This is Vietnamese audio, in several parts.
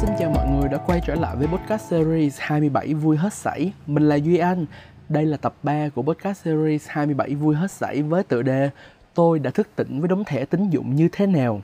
xin chào mọi người đã quay trở lại với podcast series 27 vui hết sảy. Mình là Duy Anh. Đây là tập 3 của podcast series 27 vui hết sảy với tựa đề Tôi đã thức tỉnh với đống thẻ tín dụng như thế nào.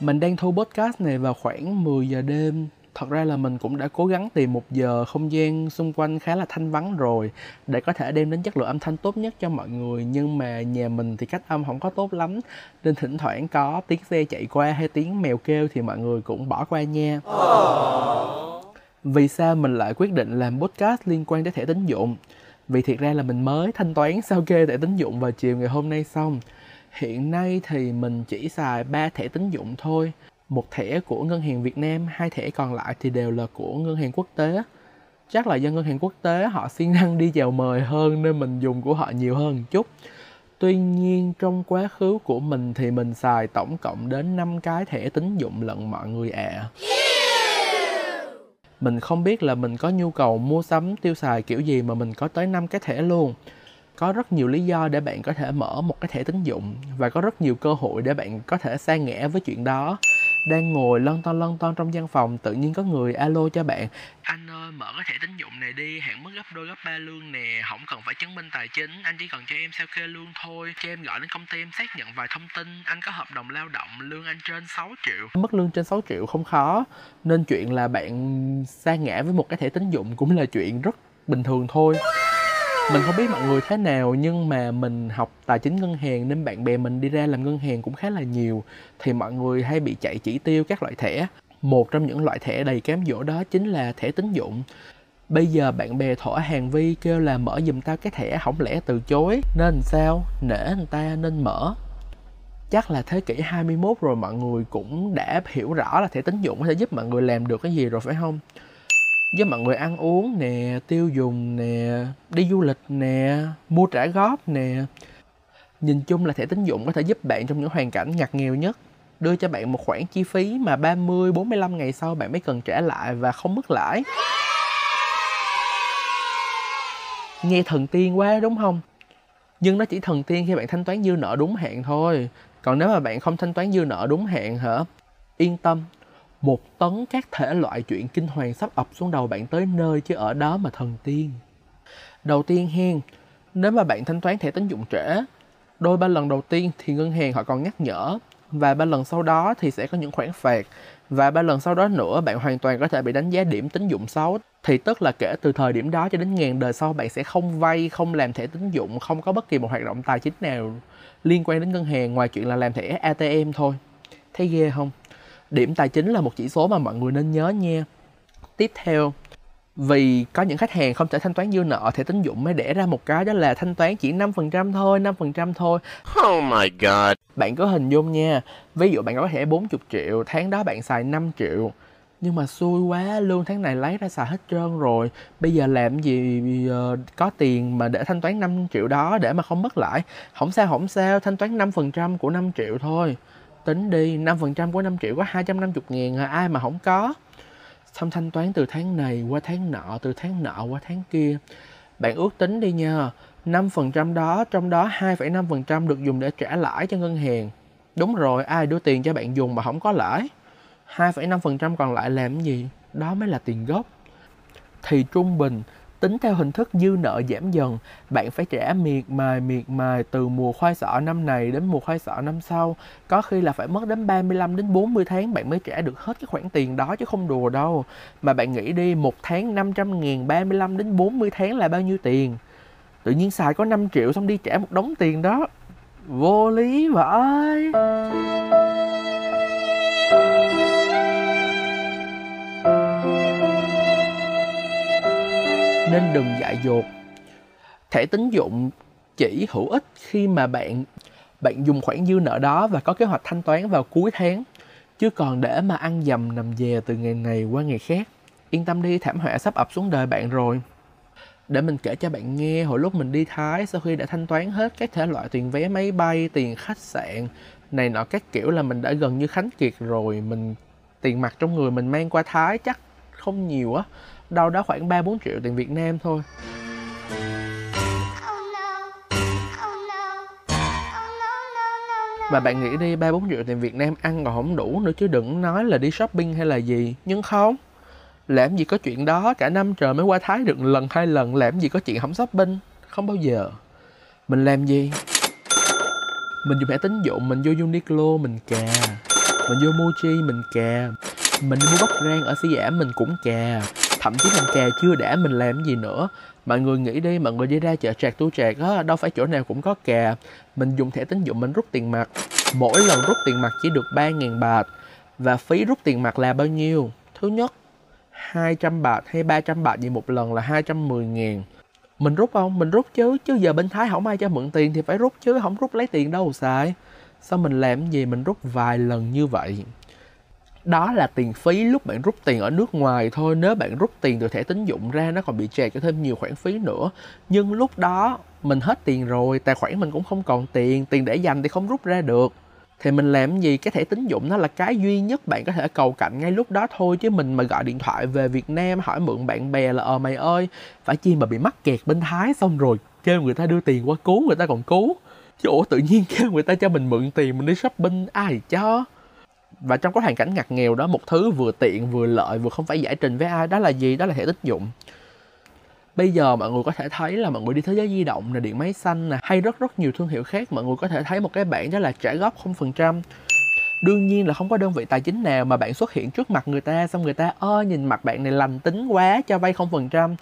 Mình đang thu podcast này vào khoảng 10 giờ đêm thật ra là mình cũng đã cố gắng tìm một giờ không gian xung quanh khá là thanh vắng rồi để có thể đem đến chất lượng âm thanh tốt nhất cho mọi người. Nhưng mà nhà mình thì cách âm không có tốt lắm, nên thỉnh thoảng có tiếng xe chạy qua hay tiếng mèo kêu thì mọi người cũng bỏ qua nha. Vì sao mình lại quyết định làm podcast liên quan đến thẻ tín dụng? Vì thiệt ra là mình mới thanh toán sao kê thẻ tín dụng vào chiều ngày hôm nay xong. Hiện nay thì mình chỉ xài 3 thẻ tín dụng thôi một thẻ của ngân hàng Việt Nam, hai thẻ còn lại thì đều là của ngân hàng quốc tế. Chắc là do ngân hàng quốc tế họ siêng năng đi chào mời hơn nên mình dùng của họ nhiều hơn một chút. Tuy nhiên trong quá khứ của mình thì mình xài tổng cộng đến 5 cái thẻ tín dụng lận mọi người ạ. À. Mình không biết là mình có nhu cầu mua sắm tiêu xài kiểu gì mà mình có tới 5 cái thẻ luôn. Có rất nhiều lý do để bạn có thể mở một cái thẻ tín dụng và có rất nhiều cơ hội để bạn có thể sa ngã với chuyện đó đang ngồi lon ton lon ton trong văn phòng tự nhiên có người alo cho bạn. Anh ơi mở cái thẻ tín dụng này đi hạn mức gấp đôi gấp ba lương nè không cần phải chứng minh tài chính anh chỉ cần cho em sao kê lương thôi cho em gọi đến công ty em xác nhận vài thông tin anh có hợp đồng lao động lương anh trên 6 triệu. Mức lương trên 6 triệu không khó nên chuyện là bạn sa ngã với một cái thẻ tín dụng cũng là chuyện rất bình thường thôi mình không biết mọi người thế nào, nhưng mà mình học tài chính ngân hàng nên bạn bè mình đi ra làm ngân hàng cũng khá là nhiều. Thì mọi người hay bị chạy chỉ tiêu các loại thẻ. Một trong những loại thẻ đầy cám dỗ đó chính là thẻ tín dụng. Bây giờ bạn bè thỏa hàng vi kêu là mở giùm tao cái thẻ không lẽ từ chối. Nên sao? Nể người ta nên mở. Chắc là thế kỷ 21 rồi mọi người cũng đã hiểu rõ là thẻ tín dụng có thể giúp mọi người làm được cái gì rồi phải không? Với mọi người ăn uống nè tiêu dùng nè đi du lịch nè mua trả góp nè nhìn chung là thẻ tín dụng có thể giúp bạn trong những hoàn cảnh ngặt nghèo nhất đưa cho bạn một khoản chi phí mà 30 45 ngày sau bạn mới cần trả lại và không mất lãi. Nghe thần tiên quá đúng không? Nhưng nó chỉ thần tiên khi bạn thanh toán dư nợ đúng hạn thôi. Còn nếu mà bạn không thanh toán dư nợ đúng hạn hả? Yên tâm, một tấn các thể loại chuyện kinh hoàng sắp ập xuống đầu bạn tới nơi chứ ở đó mà thần tiên. Đầu tiên hen, nếu mà bạn thanh toán thẻ tín dụng trễ, đôi ba lần đầu tiên thì ngân hàng họ còn nhắc nhở và ba lần sau đó thì sẽ có những khoản phạt và ba lần sau đó nữa bạn hoàn toàn có thể bị đánh giá điểm tín dụng xấu. Thì tức là kể từ thời điểm đó cho đến ngàn đời sau bạn sẽ không vay không làm thẻ tín dụng không có bất kỳ một hoạt động tài chính nào liên quan đến ngân hàng ngoài chuyện là làm thẻ ATM thôi. Thấy ghê không? Điểm tài chính là một chỉ số mà mọi người nên nhớ nha tiếp theo vì có những khách hàng không thể thanh toán dư nợ thì tín dụng mới đẻ ra một cái đó là thanh toán chỉ 5% thôi, 5% thôi. Oh my god. Bạn có hình dung nha. Ví dụ bạn có thẻ 40 triệu, tháng đó bạn xài 5 triệu. Nhưng mà xui quá, lương tháng này lấy ra xài hết trơn rồi. Bây giờ làm gì có tiền mà để thanh toán 5 triệu đó để mà không mất lãi. Không sao, không sao, thanh toán 5% của 5 triệu thôi tính đi 5% của 5 triệu có 250 ngàn à, ai mà không có. Xong thanh toán từ tháng này qua tháng nọ từ tháng nọ qua tháng kia. Bạn ước tính đi nha 5% đó trong đó 2,5% được dùng để trả lãi cho ngân hàng. Đúng rồi ai đưa tiền cho bạn dùng mà không có lãi? 2,5% còn lại làm gì? Đó mới là tiền gốc. Thì trung bình tính theo hình thức dư nợ giảm dần, bạn phải trả miệt mài miệt mài từ mùa khoai sọ năm này đến mùa khoai sọ năm sau. Có khi là phải mất đến 35 đến 40 tháng bạn mới trả được hết cái khoản tiền đó chứ không đùa đâu. Mà bạn nghĩ đi, một tháng 500 ngàn 35 đến 40 tháng là bao nhiêu tiền? Tự nhiên xài có 5 triệu xong đi trả một đống tiền đó. Vô lý vậy nên đừng dại dột. Thẻ tín dụng chỉ hữu ích khi mà bạn bạn dùng khoản dư nợ đó và có kế hoạch thanh toán vào cuối tháng chứ còn để mà ăn dầm nằm dè từ ngày này qua ngày khác. Yên tâm đi thảm họa sắp ập xuống đời bạn rồi. Để mình kể cho bạn nghe hồi lúc mình đi Thái sau khi đã thanh toán hết các thể loại tiền vé máy bay, tiền khách sạn này nọ các kiểu là mình đã gần như khánh kiệt rồi. Mình tiền mặt trong người mình mang qua Thái chắc không nhiều á đâu đó khoảng 3-4 triệu tiền Việt Nam thôi Và bạn nghĩ đi, 3-4 triệu tiền Việt Nam ăn còn không đủ nữa chứ đừng nói là đi shopping hay là gì. Nhưng không, làm gì có chuyện đó, cả năm trời mới qua Thái được lần hai lần, làm gì có chuyện không shopping, không bao giờ. Mình làm gì? Mình dùng thẻ tín dụng, mình vô Uniqlo, mình cà. Mình vô Muji, mình cà. Mình đi mua bắp rang ở Siam, mình cũng cà. Thậm chí làm kè chưa đã, mình làm gì nữa. Mọi người nghĩ đi mọi người đi ra chợ trạc tu trạc á đâu phải chỗ nào cũng có cà. Mình dùng thẻ tín dụng mình rút tiền mặt. Mỗi lần rút tiền mặt chỉ được 3.000 bạc. Và phí rút tiền mặt là bao nhiêu? Thứ nhất 200 bạc hay 300 bạc gì một lần là 210 ngàn mình rút không? Mình rút chứ chứ giờ bên thái không ai cho mượn tiền thì phải rút chứ không rút lấy tiền đâu xài. Sao mình làm gì mình rút vài lần như vậy? Đó là tiền phí lúc bạn rút tiền ở nước ngoài thôi. Nếu bạn rút tiền từ thẻ tín dụng ra, nó còn bị chèn cho thêm nhiều khoản phí nữa. Nhưng lúc đó mình hết tiền rồi, tài khoản mình cũng không còn tiền tiền để dành thì không rút ra được. Thì mình làm gì? Cái thẻ tín dụng nó là cái duy nhất bạn có thể cầu cạnh ngay lúc đó thôi, chứ mình mà gọi điện thoại về Việt Nam hỏi mượn bạn bè là ờ mày ơi, phải chi mà bị mắc kẹt bên Thái xong rồi kêu người ta đưa tiền qua cứu, người ta còn cứu. Chứ ủa, tự nhiên kêu người ta cho mình mượn tiền mình đi shopping. Ai cho? Và trong cái hoàn cảnh ngặt nghèo đó, một thứ vừa tiện vừa lợi, vừa không phải giải trình với ai, đó là gì? Đó là thẻ tín dụng. Bây giờ mọi người có thể thấy là mọi người đi thế giới di động là điện máy xanh nè, hay rất rất nhiều thương hiệu khác, mọi người có thể thấy một cái bảng đó là trả góp không phần trăm. Đương nhiên là không có đơn vị tài chính nào mà bạn xuất hiện trước mặt người ta, xong người ta, ơ, nhìn mặt bạn này lành tính quá, cho vay không phần trăm.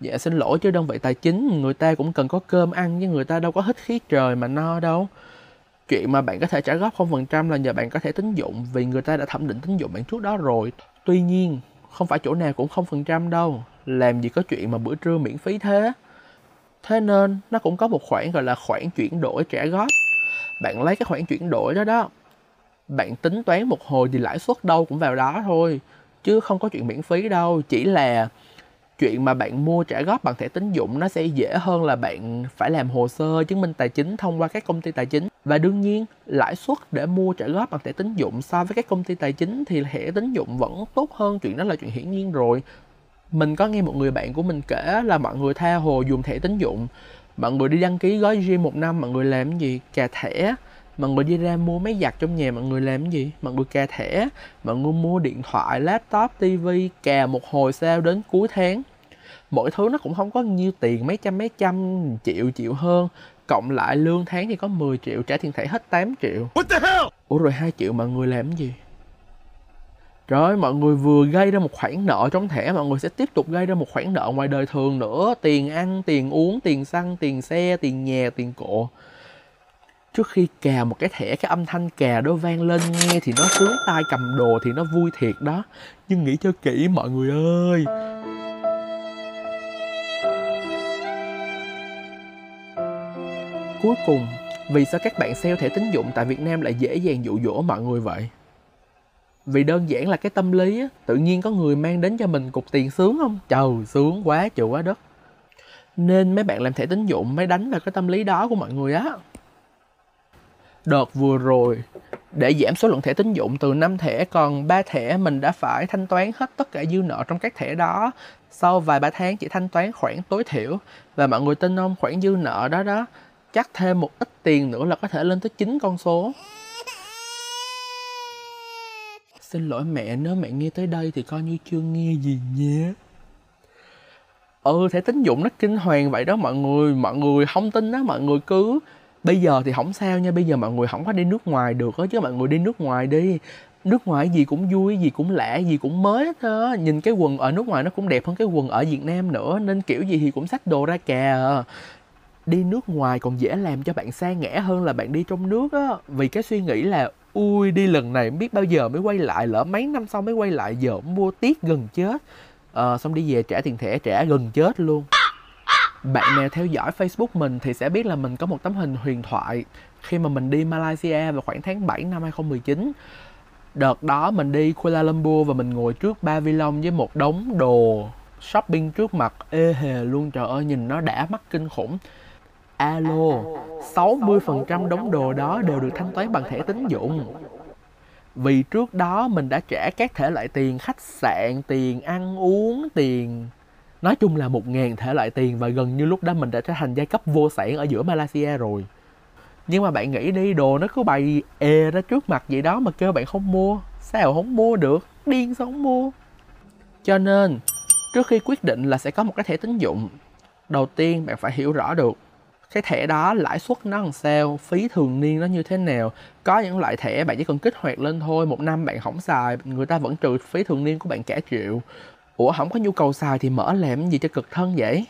Dạ xin lỗi chứ đơn vị tài chính, người ta cũng cần có cơm ăn chứ người ta đâu có hít khí trời mà no đâu chuyện mà bạn có thể trả góp 0% là nhờ bạn có thể tín dụng vì người ta đã thẩm định tín dụng bạn trước đó rồi. Tuy nhiên, không phải chỗ nào cũng 0% đâu. Làm gì có chuyện mà bữa trưa miễn phí thế. Thế nên nó cũng có một khoản gọi là khoản chuyển đổi trả góp. Bạn lấy cái khoản chuyển đổi đó đó. Bạn tính toán một hồi thì lãi suất đâu cũng vào đó thôi. Chứ không có chuyện miễn phí đâu. Chỉ là chuyện mà bạn mua trả góp bằng thẻ tín dụng nó sẽ dễ hơn là bạn phải làm hồ sơ chứng minh tài chính thông qua các công ty tài chính. Và đương nhiên, lãi suất để mua trả góp bằng thẻ tín dụng so với các công ty tài chính thì thẻ tín dụng vẫn tốt hơn, chuyện đó là chuyện hiển nhiên rồi. Mình có nghe một người bạn của mình kể là mọi người tha hồ dùng thẻ tín dụng. Mọi người đi đăng ký gói gym một năm, mọi người làm gì? Cà thẻ. Mọi người đi ra mua máy giặt trong nhà, mọi người làm gì? Mọi người cà thẻ. Mọi người mua điện thoại, laptop tivi cà một hồi sao đến cuối tháng mỗi thứ nó cũng không có nhiêu tiền mấy trăm mấy trăm triệu triệu hơn cộng lại lương tháng thì có 10 triệu trả tiền thẻ hết 8 triệu What the hell? ủa rồi 2 triệu mọi người làm gì Trời ơi, mọi người vừa gây ra một khoản nợ trong thẻ, mọi người sẽ tiếp tục gây ra một khoản nợ ngoài đời thường nữa. Tiền ăn, tiền uống, tiền xăng, tiền xe, tiền nhà, tiền cộ. Trước khi cà một cái thẻ, cái âm thanh cà đó vang lên nghe thì nó sướng tai cầm đồ thì nó vui thiệt đó. Nhưng nghĩ cho kỹ mọi người ơi. Cuối cùng, vì sao các bạn sale thẻ tín dụng tại Việt Nam lại dễ dàng dụ dỗ mọi người vậy? Vì đơn giản là cái tâm lý á, tự nhiên có người mang đến cho mình cục tiền sướng không? Trời, sướng quá trời quá đất. Nên mấy bạn làm thẻ tín dụng mới đánh vào cái tâm lý đó của mọi người á. Đợt vừa rồi, để giảm số lượng thẻ tín dụng từ 5 thẻ còn 3 thẻ mình đã phải thanh toán hết tất cả dư nợ trong các thẻ đó. Sau vài ba tháng chỉ thanh toán khoản tối thiểu và mọi người tin không khoản dư nợ đó đó chắc thêm một ít tiền nữa là có thể lên tới 9 con số. Xin lỗi mẹ, nếu mẹ nghe tới đây thì coi như chưa nghe gì nhé. Ừ thẻ tín dụng nó kinh hoàng vậy đó mọi người. Mọi người không tin đó mọi người cứ bây giờ thì không sao nha, bây giờ mọi người không có đi nước ngoài được á, chứ mọi người đi nước ngoài đi. Nước ngoài gì cũng vui, gì cũng lạ, gì cũng mới hết á. Nhìn cái quần ở nước ngoài nó cũng đẹp hơn cái quần ở việt nam nữa, nên kiểu gì thì cũng xách đồ ra kè à đi nước ngoài còn dễ làm cho bạn xa ngã hơn là bạn đi trong nước á. Vì cái suy nghĩ là ui đi lần này không biết bao giờ mới quay lại lỡ mấy năm sau mới quay lại giờ mua tiếc gần chết. À, xong đi về trả tiền thẻ trả gần chết luôn. Bạn nào theo dõi Facebook mình thì sẽ biết là mình có một tấm hình huyền thoại. Khi mà mình đi Malaysia vào khoảng tháng 7 năm 2019 Đợt đó mình đi Kuala Lumpur và mình ngồi trước ba vi với một đống đồ shopping trước mặt. Ê hề luôn trời ơi nhìn nó đã mắt kinh khủng. Alo, 60% đống đồ đó đều được thanh toán bằng thẻ tín dụng. Vì trước đó mình đã trả các thể loại tiền khách sạn, tiền ăn uống, tiền... Nói chung là một ngàn thể loại tiền và gần như lúc đó mình đã trở thành giai cấp vô sản ở giữa Malaysia rồi. nhưng mà bạn nghĩ đi đồ nó cứ bày ê ra trước mặt vậy đó mà kêu bạn không mua sao không mua được điên sao không mua cho nên trước khi quyết định là sẽ có một cái thẻ tín dụng đầu tiên bạn phải hiểu rõ được cái thẻ đó lãi suất nó làm sao? Phí thường niên nó như thế nào? Có những loại thẻ bạn chỉ cần kích hoạt lên thôi một năm bạn không xài người ta vẫn trừ phí thường niên của bạn cả triệu. Ủa không có nhu cầu xài thì mở làm gì cho cực thân vậy?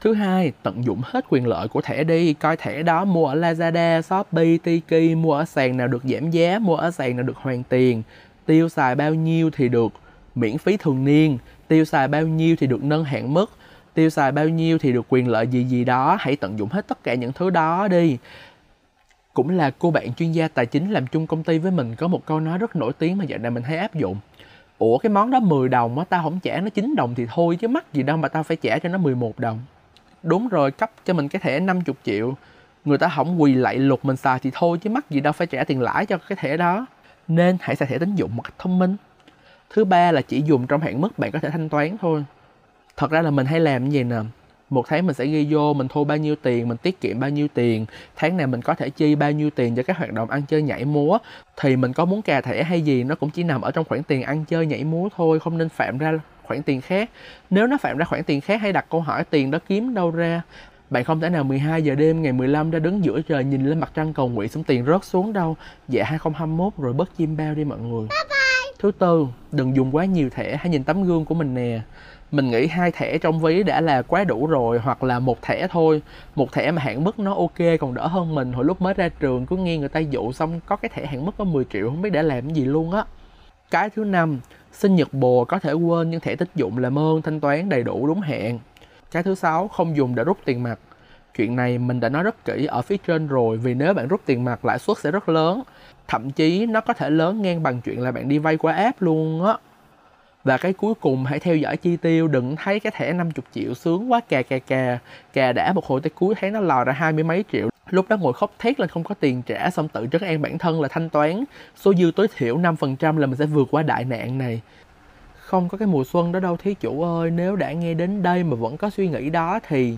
Thứ hai, tận dụng hết quyền lợi của thẻ đi, coi thẻ đó mua ở Lazada, Shopee, Tiki, mua ở sàn nào được giảm giá, mua ở sàn nào được hoàn tiền, tiêu xài bao nhiêu thì được miễn phí thường niên, tiêu xài bao nhiêu thì được nâng hạn mức, tiêu xài bao nhiêu thì được quyền lợi gì gì đó, hãy tận dụng hết tất cả những thứ đó đi. Cũng là cô bạn chuyên gia tài chính làm chung công ty với mình có một câu nói rất nổi tiếng mà dạo này mình hay áp dụng. Ủa cái món đó 10 đồng á tao không trả nó 9 đồng thì thôi chứ mắc gì đâu mà tao phải trả cho nó 11 đồng. Đúng rồi cấp cho mình cái thẻ 50 triệu. Người ta không quỳ lạy lục mình xài thì thôi chứ mắc gì đâu phải trả tiền lãi cho cái thẻ đó. Nên hãy xài thẻ tín dụng một cách thông minh. Thứ ba là chỉ dùng trong hạn mức bạn có thể thanh toán thôi thật ra là mình hay làm như vậy nè một tháng mình sẽ ghi vô mình thu bao nhiêu tiền mình tiết kiệm bao nhiêu tiền tháng này mình có thể chi bao nhiêu tiền cho các hoạt động ăn chơi nhảy múa thì mình có muốn cà thẻ hay gì nó cũng chỉ nằm ở trong khoản tiền ăn chơi nhảy múa thôi không nên phạm ra khoản tiền khác nếu nó phạm ra khoản tiền khác hãy đặt câu hỏi tiền đó kiếm đâu ra bạn không thể nào 12 giờ đêm ngày 15 ra đứng giữa trời nhìn lên mặt trăng cầu nguyện xong tiền rớt xuống đâu. Dạ 2021 rồi bớt chim bao đi mọi người. Bye bye. Thứ tư, đừng dùng quá nhiều thẻ, hãy nhìn tấm gương của mình nè mình nghĩ hai thẻ trong ví đã là quá đủ rồi, hoặc là một thẻ thôi. Một thẻ mà hạn mức nó ok, còn đỡ hơn mình. Hồi lúc mới ra trường, cứ nghe người ta dụ xong, có cái thẻ hạn mức có 10 triệu, không biết để làm cái gì luôn á. Cái thứ năm, sinh nhật bồ, có thể quên nhưng thẻ tích dụng làm ơn, thanh toán đầy đủ đúng hẹn cái thứ sáu, không dùng để rút tiền mặt. Chuyện này mình đã nói rất kỹ ở phía trên rồi, vì nếu bạn rút tiền mặt, lãi suất sẽ rất lớn. Thậm chí nó có thể lớn ngang bằng chuyện là bạn đi vay qua app luôn á và cái cuối cùng, hãy theo dõi chi tiêu, đừng thấy cái thẻ 50 triệu sướng quá cà cà cà cà đã một hồi tới cuối thấy nó lò ra hai mươi mấy triệu. Lúc đó ngồi khóc thét lên không có tiền trả, xong tự trấn an bản thân là thanh toán. Số dư tối thiểu 5% là mình sẽ vượt qua đại nạn này. Không có cái mùa xuân đó đâu, thí chủ ơi. Nếu đã nghe đến đây mà vẫn có suy nghĩ đó thì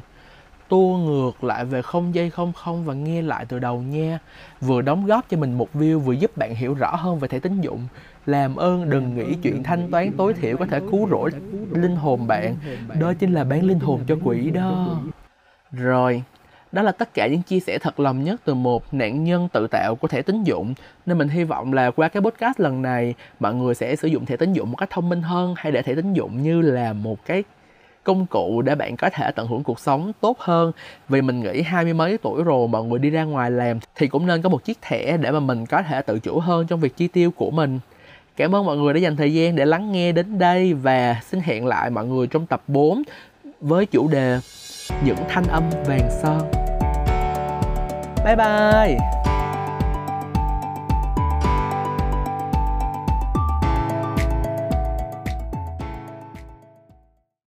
tua ngược lại về không giây không không và nghe lại từ đầu nha. Vừa đóng góp cho mình một view, vừa giúp bạn hiểu rõ hơn về thẻ tín dụng. Làm ơn, đừng nghĩ chuyện thanh toán tối thiểu có thể cứu rỗi linh hồn bạn. Đó chính là bán linh hồn cho quỷ đó. Rồi, đó là tất cả những chia sẻ thật lòng nhất từ một nạn nhân tự tạo của thẻ tín dụng. Nên mình hy vọng là qua cái podcast lần này, mọi người sẽ sử dụng thẻ tín dụng một cách thông minh hơn hay để thẻ tín dụng như là một cái công cụ để bạn có thể tận hưởng cuộc sống tốt hơn vì mình nghĩ hai mươi mấy tuổi rồi mọi người đi ra ngoài làm thì cũng nên có một chiếc thẻ để mà mình có thể tự chủ hơn trong việc chi tiêu của mình Cảm ơn mọi người đã dành thời gian để lắng nghe đến đây và xin hẹn lại mọi người trong tập 4 với chủ đề Những thanh âm vàng son. Bye bye!